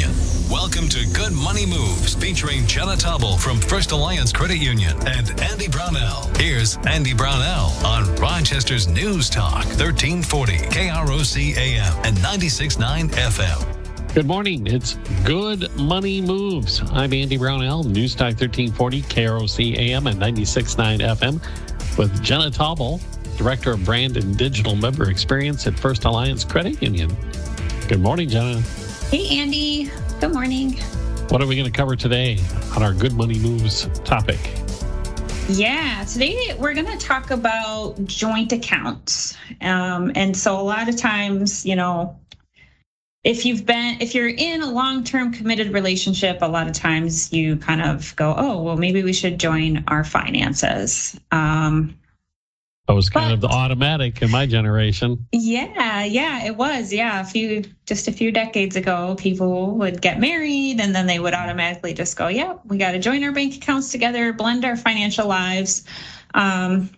Union. Welcome to Good Money Moves featuring Jenna Tobble from First Alliance Credit Union and Andy Brownell. Here's Andy Brownell on Rochester's News Talk, 1340 KROC AM and 96.9 FM. Good morning. It's Good Money Moves. I'm Andy Brownell, News Talk 1340 KROC AM and 96.9 FM with Jenna Tobble, Director of Brand and Digital Member Experience at First Alliance Credit Union. Good morning, Jenna. Hey, Andy. Good morning. What are we going to cover today on our Good Money Moves topic? Yeah, today we're going to talk about joint accounts. Um, and so, a lot of times, you know, if you've been if you're in a long-term committed relationship a lot of times you kind of go oh well maybe we should join our finances um, that was kind but, of the automatic in my generation. Yeah, yeah, it was. Yeah, a few just a few decades ago, people would get married and then they would automatically just go, "Yeah, we got to join our bank accounts together, blend our financial lives." Um,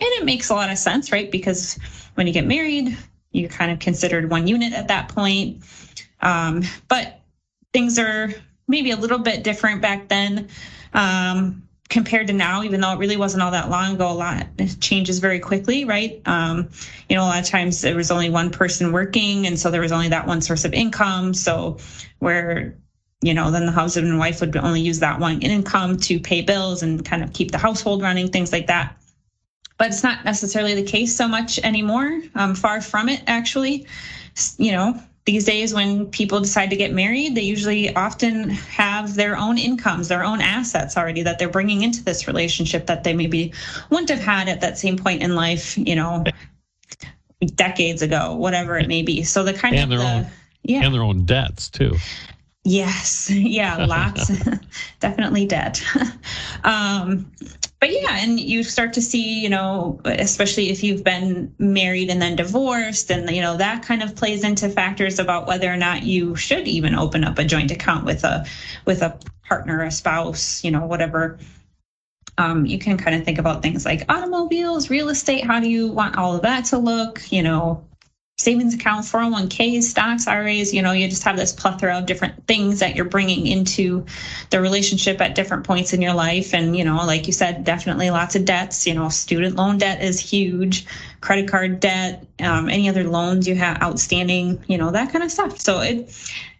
and it makes a lot of sense, right? Because when you get married, you're kind of considered one unit at that point. Um, but things are maybe a little bit different back then. Um, compared to now, even though it really wasn't all that long ago, a lot changes very quickly, right? Um, you know, a lot of times there was only one person working, and so there was only that one source of income. So where you know, then the husband and wife would only use that one income to pay bills and kind of keep the household running, things like that. But it's not necessarily the case so much anymore. Um, far from it, actually. You know, these days when people decide to get married they usually often have their own incomes their own assets already that they're bringing into this relationship that they maybe wouldn't have had at that same point in life you know decades ago whatever it may be. So the kind and of their the, own yeah. and their own debts too. Yes. Yeah lots. Definitely debt. Um but yeah, and you start to see, you know, especially if you've been married and then divorced, and you know that kind of plays into factors about whether or not you should even open up a joint account with a with a partner, a spouse, you know, whatever. Um, you can kind of think about things like automobiles, real estate. How do you want all of that to look? You know, savings accounts, 401ks, stocks, IRAs, you know, you just have this plethora of different things that you're bringing into the relationship at different points in your life. And, you know, like you said, definitely lots of debts, you know, student loan debt is huge, credit card debt, um, any other loans you have outstanding, you know, that kind of stuff. So it,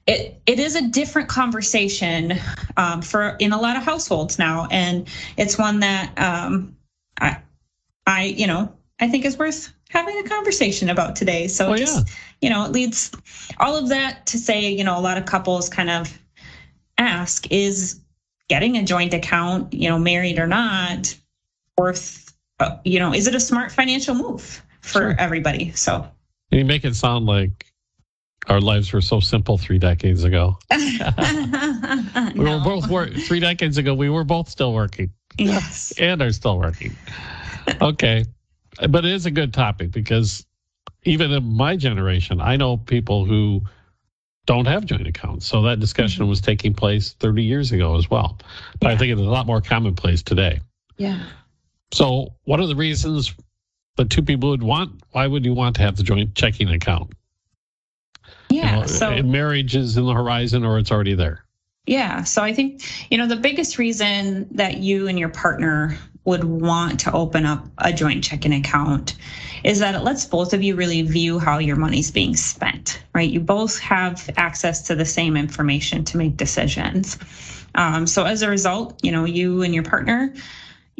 it, it is a different conversation um, for in a lot of households now. And it's one that um, I, I, you know, I think is worth having a conversation about today. So oh, just, yeah. you know, it leads all of that to say, you know, a lot of couples kind of ask is getting a joint account, you know, married or not, worth, uh, you know, is it a smart financial move for sure. everybody? So you make it sound like our lives were so simple three decades ago. we no. were both work three decades ago. We were both still working. Yes, and are still working. Okay, but it is a good topic because even in my generation, I know people who don't have joint accounts. So that discussion mm-hmm. was taking place 30 years ago as well. But yeah. I think it's a lot more commonplace today. Yeah. So, what are the reasons that two people would want? Why would you want to have the joint checking account? Yeah. You know, so marriage is in the horizon or it's already there. Yeah. So I think, you know, the biggest reason that you and your partner would want to open up a joint checking account is that it lets both of you really view how your money's being spent, right? You both have access to the same information to make decisions. Um, so as a result, you know, you and your partner,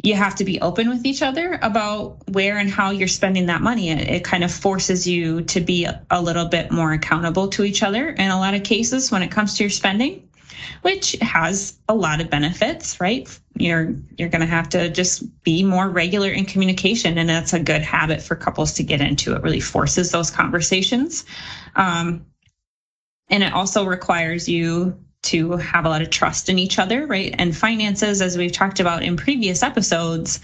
you have to be open with each other about where and how you're spending that money. It, it kind of forces you to be a little bit more accountable to each other in a lot of cases when it comes to your spending which has a lot of benefits, right? You're you're going to have to just be more regular in communication, and that's a good habit for couples to get into. It really forces those conversations, um, and it also requires you to have a lot of trust in each other, right? And finances, as we've talked about in previous episodes,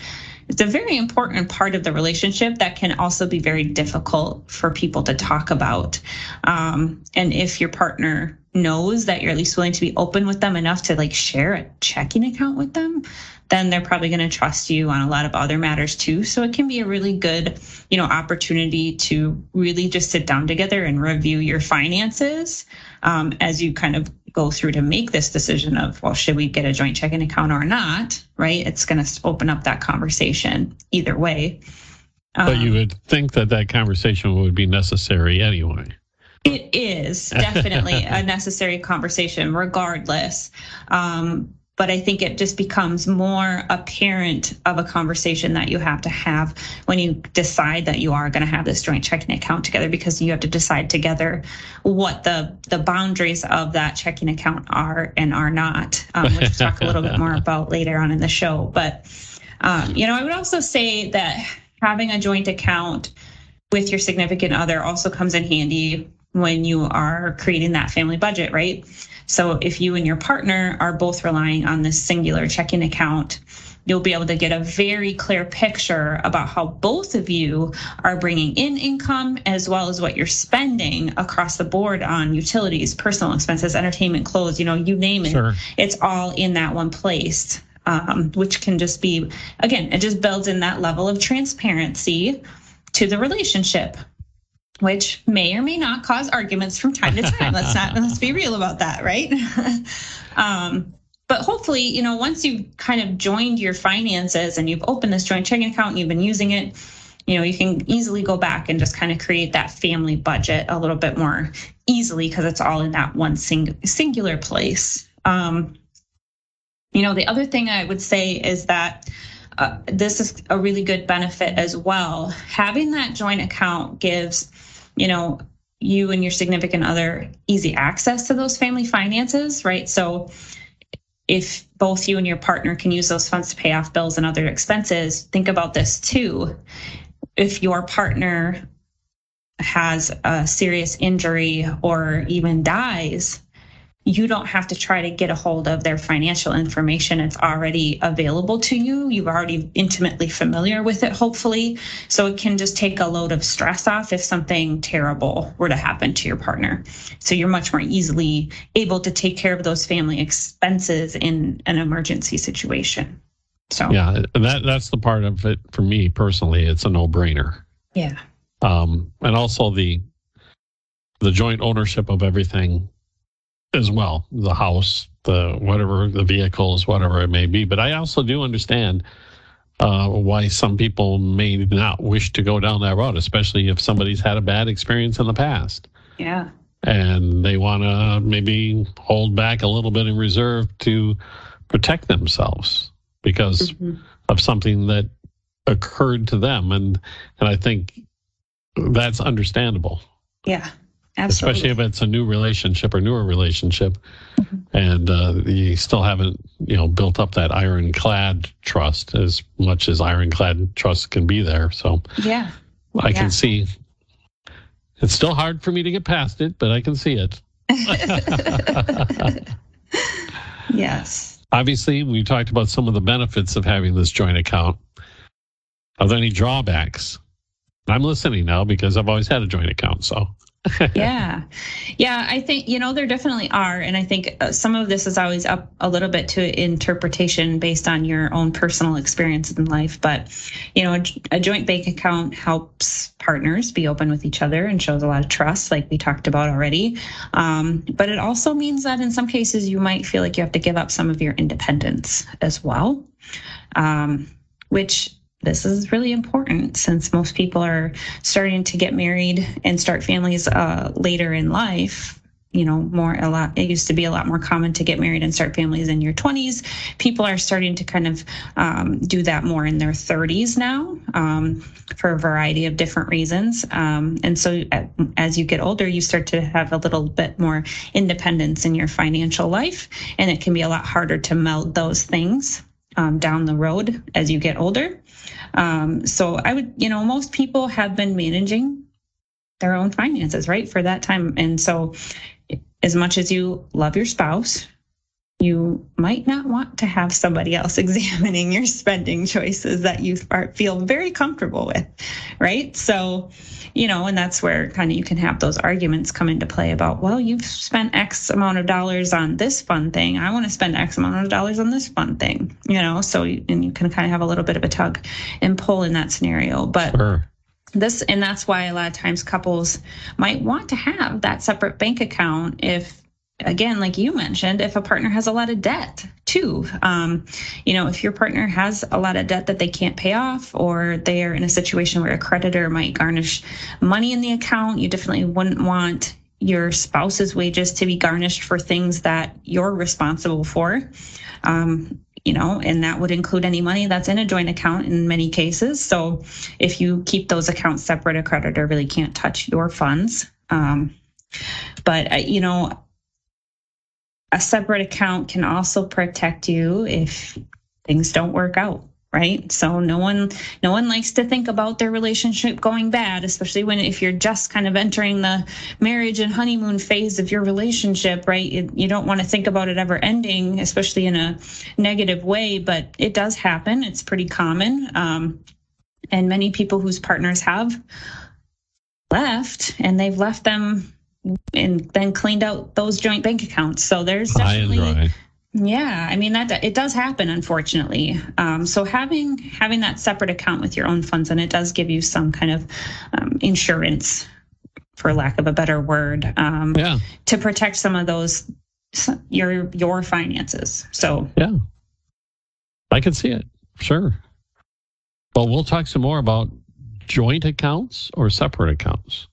it's a very important part of the relationship that can also be very difficult for people to talk about. Um, and if your partner knows that you're at least willing to be open with them enough to like share a checking account with them, then they're probably going to trust you on a lot of other matters too. So it can be a really good, you know, opportunity to really just sit down together and review your finances um, as you kind of go through to make this decision of, well, should we get a joint checking account or not? Right? It's going to open up that conversation either way. But you um, would think that that conversation would be necessary anyway. It is definitely a necessary conversation, regardless. Um, but I think it just becomes more apparent of a conversation that you have to have when you decide that you are going to have this joint checking account together because you have to decide together what the the boundaries of that checking account are and are not, um, which we'll talk a little bit more about later on in the show. But um, you know, I would also say that having a joint account with your significant other also comes in handy when you are creating that family budget, right? So if you and your partner are both relying on this singular checking account, you'll be able to get a very clear picture about how both of you are bringing in income as well as what you're spending across the board on utilities, personal expenses, entertainment, clothes, you know, you name it. Sure. It's all in that one place, um, which can just be, again, it just builds in that level of transparency to the relationship which may or may not cause arguments from time to time. let's not let's be real about that, right? um, but hopefully, you know, once you've kind of joined your finances and you've opened this joint checking account and you've been using it, you know, you can easily go back and just kind of create that family budget a little bit more easily because it's all in that one sing- singular place. Um, you know, the other thing I would say is that uh, this is a really good benefit as well. Having that joint account gives you know, you and your significant other easy access to those family finances, right? So if both you and your partner can use those funds to pay off bills and other expenses, think about this too. If your partner has a serious injury or even dies, you don't have to try to get a hold of their financial information. It's already available to you. You're already intimately familiar with it, hopefully. So it can just take a load of stress off if something terrible were to happen to your partner. So you're much more easily able to take care of those family expenses in an emergency situation. So yeah, that that's the part of it for me personally. It's a no brainer. Yeah. Um, and also the the joint ownership of everything as well the house the whatever the vehicles whatever it may be. But i also do understand uh, why some people may not wish to go down that road especially if somebody's had a bad experience in the past. Yeah. And they want to maybe hold back a little bit in reserve to protect themselves because mm-hmm. of something that occurred to them. And and i think that's understandable. Yeah Absolutely. Especially if it's a new relationship or newer relationship, mm-hmm. and uh, you still haven't, you know, built up that ironclad trust as much as ironclad trust can be there. So yeah, I yeah. can see. It's still hard for me to get past it, but I can see it. yes. Obviously, we talked about some of the benefits of having this joint account. Are there any drawbacks? I'm listening now because I've always had a joint account. So yeah. Yeah. I think, you know, there definitely are. And I think uh, some of this is always up a little bit to interpretation based on your own personal experience in life. But, you know, a, a joint bank account helps partners be open with each other and shows a lot of trust, like we talked about already. Um, but it also means that in some cases you might feel like you have to give up some of your independence as well. Um, which this is really important since most people are starting to get married and start families uh, later in life you know more a lot it used to be a lot more common to get married and start families in your 20s people are starting to kind of um, do that more in their 30s now um, for a variety of different reasons. Um, and so as you get older you start to have a little bit more independence in your financial life and it can be a lot harder to meld those things um, down the road as you get older um, so I would, you know, most people have been managing their own finances, right, for that time. And so, as much as you love your spouse, you might not want to have somebody else examining your spending choices that you feel very comfortable with, right? So, you know, and that's where kind of you can have those arguments come into play about, well, you've spent X amount of dollars on this fun thing. I want to spend X amount of dollars on this fun thing, you know, so, and you can kind of have a little bit of a tug and pull in that scenario. But, sure this and that's why a lot of times couples might want to have that separate bank account if again, like you mentioned, if a partner has a lot of debt too, um, you know, if your partner has a lot of debt that they can't pay off, or they're in a situation where a creditor might garnish money in the account, you definitely wouldn't want your spouse's wages to be garnished for things that you're responsible for. Um, you know, and that would include any money that's in a joint account in many cases. So if you keep those accounts separate, a creditor really can't touch your funds. Um, but, uh, you know, a separate account can also protect you if things don't work out right? So no one no one likes to think about their relationship going bad especially when if you're just kind of entering the marriage and honeymoon phase of your relationship right? You, you don't want to think about it ever ending especially in a negative way but it does happen. It's pretty common um, and many people whose partners have left and they've left them and then cleaned out those joint bank accounts. So there's definitely yeah, I mean that it does happen, unfortunately. Um, so having having that separate account with your own funds, and it does give you some kind of um, insurance, for lack of a better word, um, yeah. to protect some of those your your finances. So yeah, I can see it. Sure. Well, we'll talk some more about joint accounts or separate accounts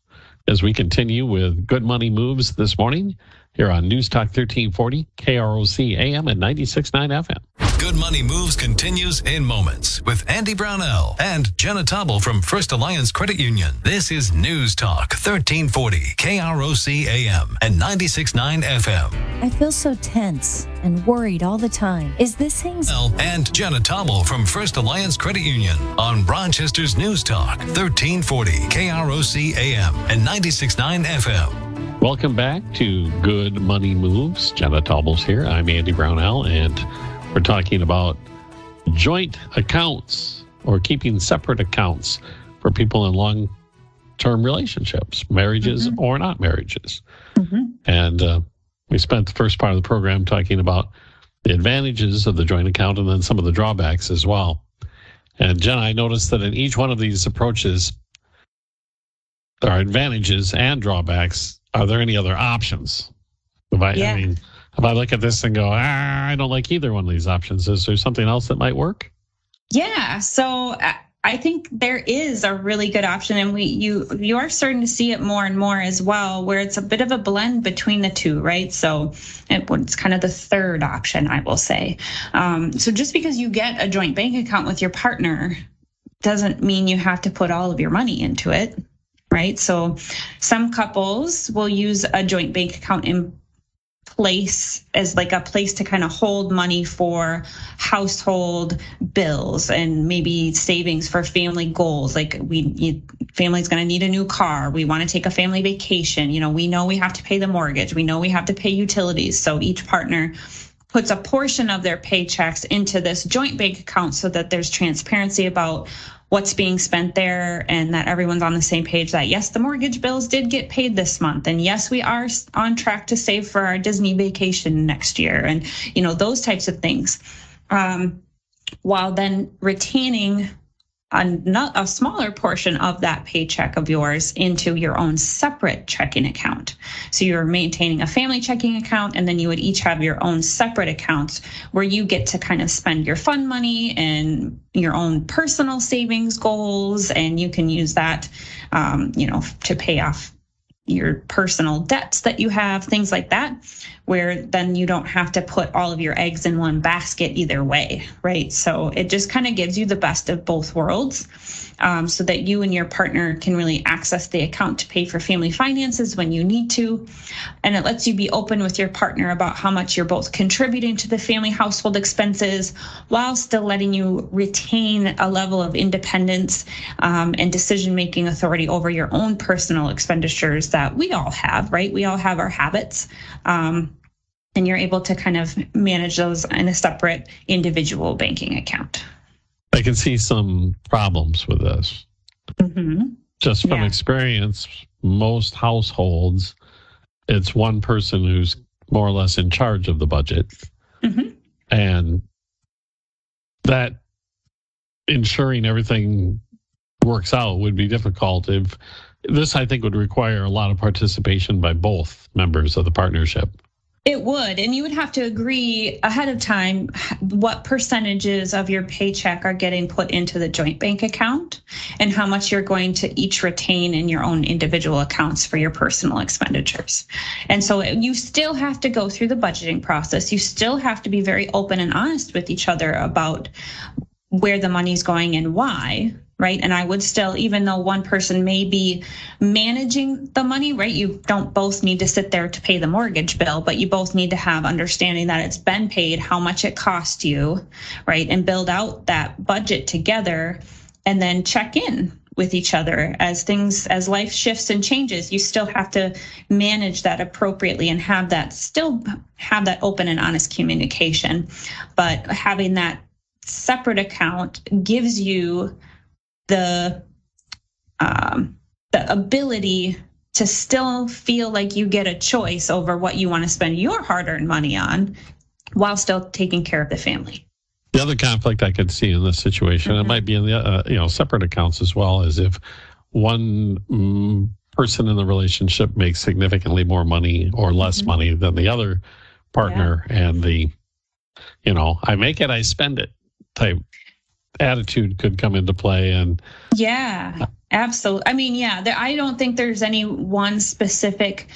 as we continue with Good Money Moves this morning here on News Talk 1340, KROC AM and 96.9 FM. Good Money Moves continues in moments with Andy Brownell and Jenna Tobble from First Alliance Credit Union. This is News Talk 1340, KROC AM and 96.9 FM. I feel so tense and worried all the time. Is this anxiety? And Jenna Tobble from First Alliance Credit Union on Rochester's News Talk 1340, KROC AM and 96.9 FM. Welcome back to Good Money Moves. Jenna Tobble's here. I'm Andy Brownell, and we're talking about joint accounts or keeping separate accounts for people in long term relationships, marriages mm-hmm. or not marriages. Mm-hmm. And uh, we spent the first part of the program talking about the advantages of the joint account and then some of the drawbacks as well. And Jenna, I noticed that in each one of these approaches, there are advantages and drawbacks are there any other options? I, yeah. I mean, if I look at this and go, ah, I don't like either one of these options, is there something else that might work? Yeah. So I think there is a really good option, and we you you are starting to see it more and more as well, where it's a bit of a blend between the two, right? So it's kind of the third option, I will say. Um, so just because you get a joint bank account with your partner doesn't mean you have to put all of your money into it right? So some couples will use a joint bank account in place as like a place to kind of hold money for household bills and maybe savings for family goals. Like we need, family's going to need a new car. We want to take a family vacation. You know we know we have to pay the mortgage. We know we have to pay utilities. So each partner puts a portion of their paychecks into this joint bank account so that there's transparency about what's being spent there and that everyone's on the same page that yes, the mortgage bills did get paid this month. And yes, we are on track to save for our Disney vacation next year. And, you know, those types of things. Um, while then retaining a, smaller portion of that paycheck of yours into your own separate checking account. So you're maintaining a family checking account, and then you would each have your own separate accounts where you get to kind of spend your fun money and your own personal savings goals, and you can use that, um, you know, to pay off your personal debts that you have, things like that, where then you don't have to put all of your eggs in one basket either way, right? So it just kind of gives you the best of both worlds um, so that you and your partner can really access the account to pay for family finances when you need to. And it lets you be open with your partner about how much you're both contributing to the family household expenses while still letting you retain a level of independence um, and decision making authority over your own personal expenditures that we all have, right? We all have our habits. Um, and you're able to kind of manage those in a separate individual banking account. I can see some problems with this. Mm-hmm. Just from yeah. experience, most households, it's one person who's more or less in charge of the budget. Mm-hmm. And that ensuring everything works out would be difficult if this, I think, would require a lot of participation by both members of the partnership. It would. And you would have to agree ahead of time what percentages of your paycheck are getting put into the joint bank account and how much you're going to each retain in your own individual accounts for your personal expenditures. And so you still have to go through the budgeting process. You still have to be very open and honest with each other about where the money's going and why right? And I would still, even though one person may be managing the money, right? You don't both need to sit there to pay the mortgage bill, but you both need to have understanding that it's been paid, how much it cost you, right? And build out that budget together and then check in with each other as things as life shifts and changes you still have to manage that appropriately and have that still have that open and honest communication but having that separate account gives you the um, the ability to still feel like you get a choice over what you want to spend your hard-earned money on while still taking care of the family the other conflict i could see in this situation mm-hmm. it might be in the uh, you know separate accounts as well as if one mm, person in the relationship makes significantly more money or less mm-hmm. money than the other partner yeah. and the you know i make it i spend it type attitude could come into play and yeah absolutely i mean yeah there, i don't think there's any one specific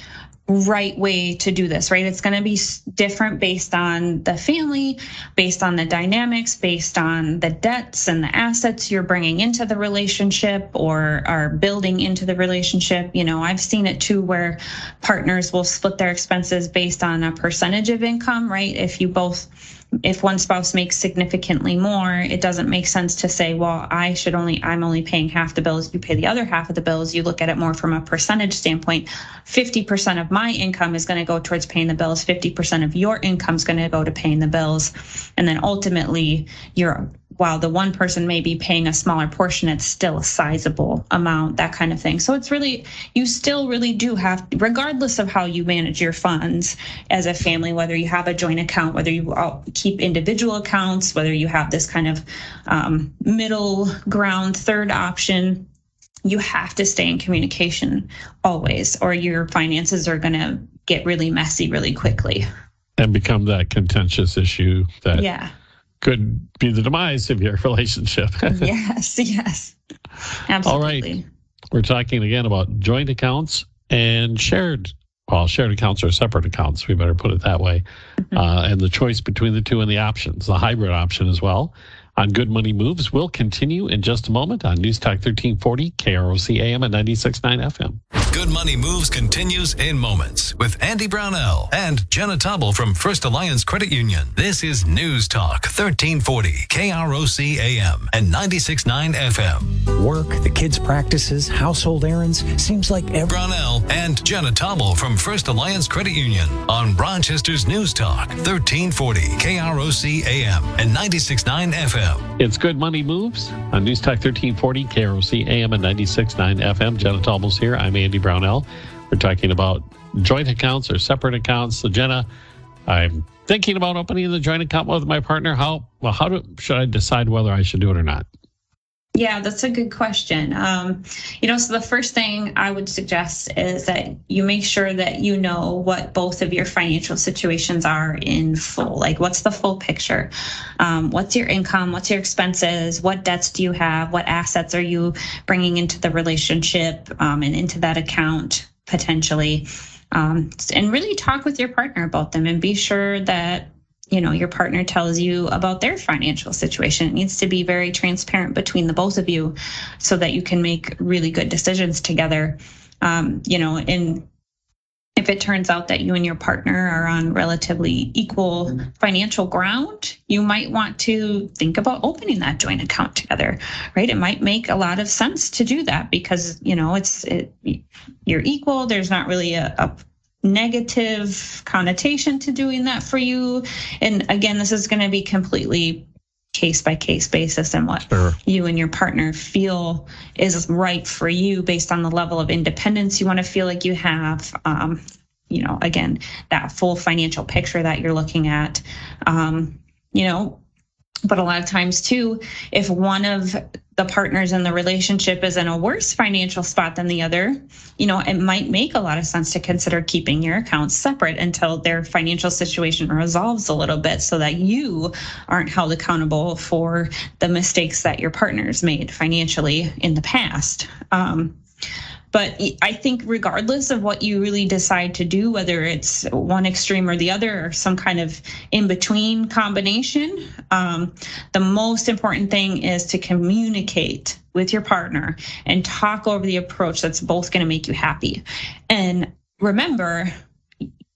right way to do this right? It's going to be different based on the family based on the dynamics based on the debts and the assets you're bringing into the relationship or are building into the relationship. You know i've seen it too where partners will split their expenses based on a percentage of income right? If you both if one spouse makes significantly more, it doesn't make sense to say, well, I should only, I'm only paying half the bills, you pay the other half of the bills. You look at it more from a percentage standpoint. 50% of my income is going to go towards paying the bills, 50% of your income is going to go to paying the bills. And then ultimately, you're while the one person may be paying a smaller portion, it's still a sizable amount, that kind of thing. So it's really, you still really do have, regardless of how you manage your funds as a family, whether you have a joint account, whether you keep individual accounts, whether you have this kind of um, middle ground third option, you have to stay in communication always, or your finances are going to get really messy really quickly. And become that contentious issue that yeah could be the demise of your relationship. yes, yes. Absolutely. All right. We're talking again about joint accounts and shared well, shared accounts are separate accounts. We better put it that way. Mm-hmm. Uh, and the choice between the two and the options, the hybrid option as well on Good Money Moves We'll continue in just a moment on News Talk 1340, KROC AM at 96.9 FM. Good Money Moves continues in moments with Andy Brownell and Jenna Tobble from First Alliance Credit Union. This is News Talk 1340, KROC AM and 96.9 FM. Work, the kids' practices, household errands, seems like every... Brownell and Jenna Tobble from First Alliance Credit Union on Rochester's News Talk 1340, KROC AM and 96.9 FM. It's Good Money Moves on News Talk 1340, KROC AM and 96.9 FM. Jenna Tobbles here. I'm Andy Brownell. We're talking about joint accounts or separate accounts. So, Jenna, I'm thinking about opening the joint account with my partner. How well? How do, should I decide whether I should do it or not? Yeah, that's a good question. Um, you know, so the first thing I would suggest is that you make sure that you know what both of your financial situations are in full. Like, what's the full picture? Um, what's your income? What's your expenses? What debts do you have? What assets are you bringing into the relationship um, and into that account potentially? Um, and really talk with your partner about them and be sure that you know your partner tells you about their financial situation it needs to be very transparent between the both of you so that you can make really good decisions together um, you know and if it turns out that you and your partner are on relatively equal financial ground, you might want to think about opening that joint account together, right? It might make a lot of sense to do that because, you know, it's it, you're equal. There's not really a, a negative connotation to doing that for you. And again, this is going to be completely case by case basis and what sure. you and your partner feel is right for you based on the level of independence you want to feel like you have. Um, you know, again, that full financial picture that you're looking at. Um, you know, but a lot of times too if one of the partners in the relationship is in a worse financial spot than the other you know it might make a lot of sense to consider keeping your accounts separate until their financial situation resolves a little bit so that you aren't held accountable for the mistakes that your partners made financially in the past. Um, but I think, regardless of what you really decide to do, whether it's one extreme or the other, or some kind of in between combination, um, the most important thing is to communicate with your partner and talk over the approach that's both going to make you happy. And remember,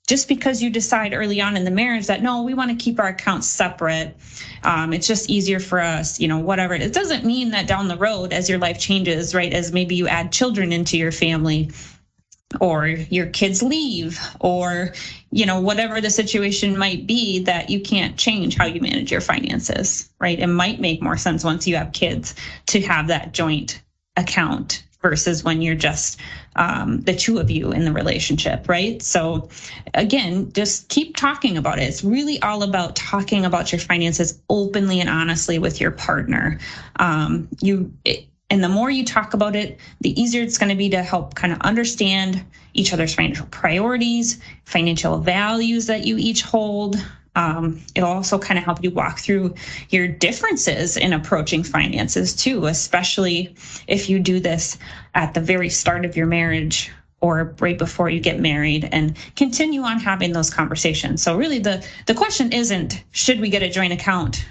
just because you decide early on in the marriage that no, we want to keep our accounts separate, um, it's just easier for us, you know, whatever. It doesn't mean that down the road, as your life changes, right, as maybe you add children into your family, or your kids leave, or you know, whatever the situation might be, that you can't change how you manage your finances, right? It might make more sense once you have kids to have that joint account versus when you're just um, the two of you in the relationship, right? So, again, just keep talking about it. It's really all about talking about your finances openly and honestly with your partner. Um, you. It, and the more you talk about it, the easier it's going to be to help kind of understand each other's financial priorities, financial values that you each hold, um, it'll also kind of help you walk through your differences in approaching finances too, especially if you do this at the very start of your marriage or right before you get married and continue on having those conversations. So really the the question isn't should we get a joint account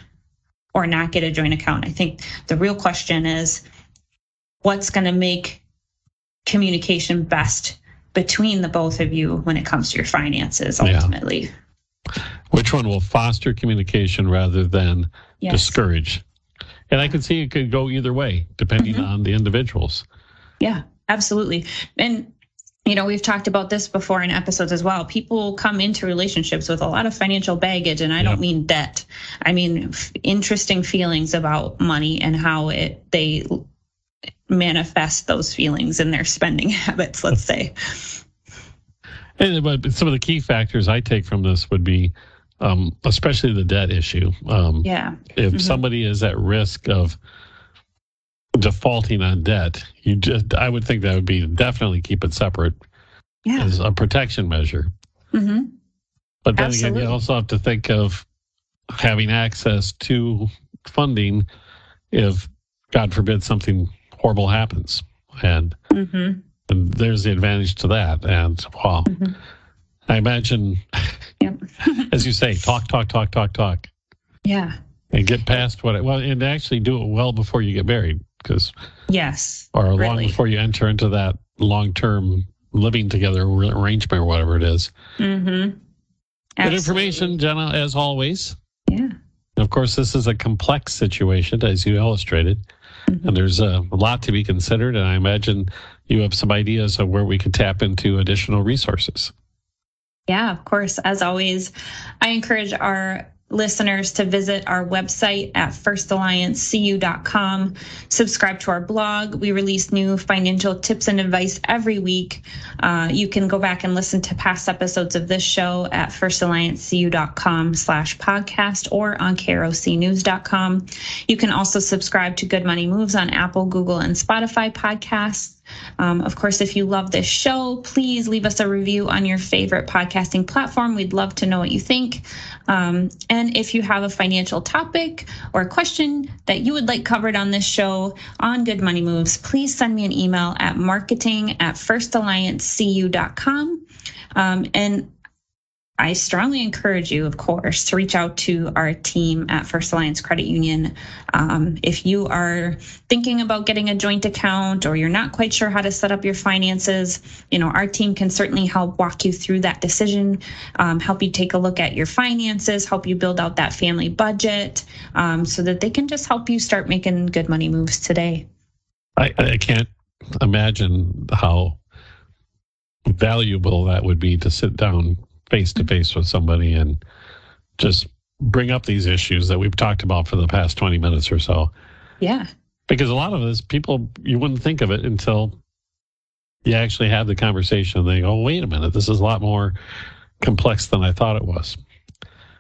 or not get a joint account. I think the real question is what's going to make communication best between the both of you when it comes to your finances ultimately. Yeah. Which one will foster communication rather than yes. discourage? And I can see it could go either way, depending mm-hmm. on the individuals. Yeah, absolutely. And you know, we've talked about this before in episodes as well. People come into relationships with a lot of financial baggage, and I don't mean debt. I mean f- interesting feelings about money and how it they manifest those feelings in their spending habits. Let's say. And but some of the key factors I take from this would be um, especially the debt issue. Um, yeah. If mm-hmm. somebody is at risk of defaulting on debt, you just I would think that would be definitely keep it separate yeah. as a protection measure. Mm-hmm. But then Absolutely. again, you also have to think of having access to funding if, God forbid, something horrible happens, and, mm-hmm. and there's the advantage to that. And wow, mm-hmm. I imagine Yep. As you say, talk, talk, talk, talk, talk. Yeah. And get past what it, well, and actually do it well before you get married, because yes, or really. long before you enter into that long-term living together arrangement or whatever it is. Mm-hmm. Good information, Jenna, as always. Yeah. of course, this is a complex situation, as you illustrated, mm-hmm. and there's a lot to be considered. And I imagine you have some ideas of where we could tap into additional resources. Yeah, of course. As always, I encourage our listeners to visit our website at firstalliancecu.com. Subscribe to our blog. We release new financial tips and advice every week. Uh, you can go back and listen to past episodes of this show at firstalliancecu.com slash podcast or on krocnews.com. You can also subscribe to Good Money Moves on Apple, Google, and Spotify podcasts. Um, of course, if you love this show, please leave us a review on your favorite podcasting platform. We'd love to know what you think. Um, and if you have a financial topic or a question that you would like covered on this show on Good Money Moves, please send me an email at marketing at firstalliancecu.com. Um, and I strongly encourage you, of course, to reach out to our team at First Alliance Credit Union. Um, if you are thinking about getting a joint account or you're not quite sure how to set up your finances, you know, our team can certainly help walk you through that decision, um, help you take a look at your finances, help you build out that family budget um, so that they can just help you start making good money moves today. I, I can't imagine how valuable that would be to sit down face to face with somebody and just bring up these issues that we've talked about for the past 20 minutes or so. Yeah. Because a lot of this, people, you wouldn't think of it until you actually have the conversation and they go, wait a minute, this is a lot more complex than I thought it was.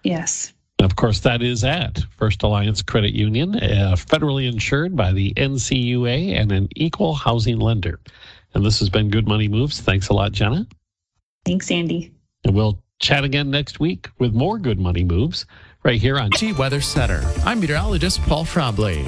Yes. And of course, that is at First Alliance Credit Union, uh, federally insured by the NCUA and an equal housing lender. And this has been Good Money Moves. Thanks a lot, Jenna. Thanks, Andy. And we'll chat again next week with more Good Money Moves right here on G Weather Center. I'm meteorologist Paul Trombley.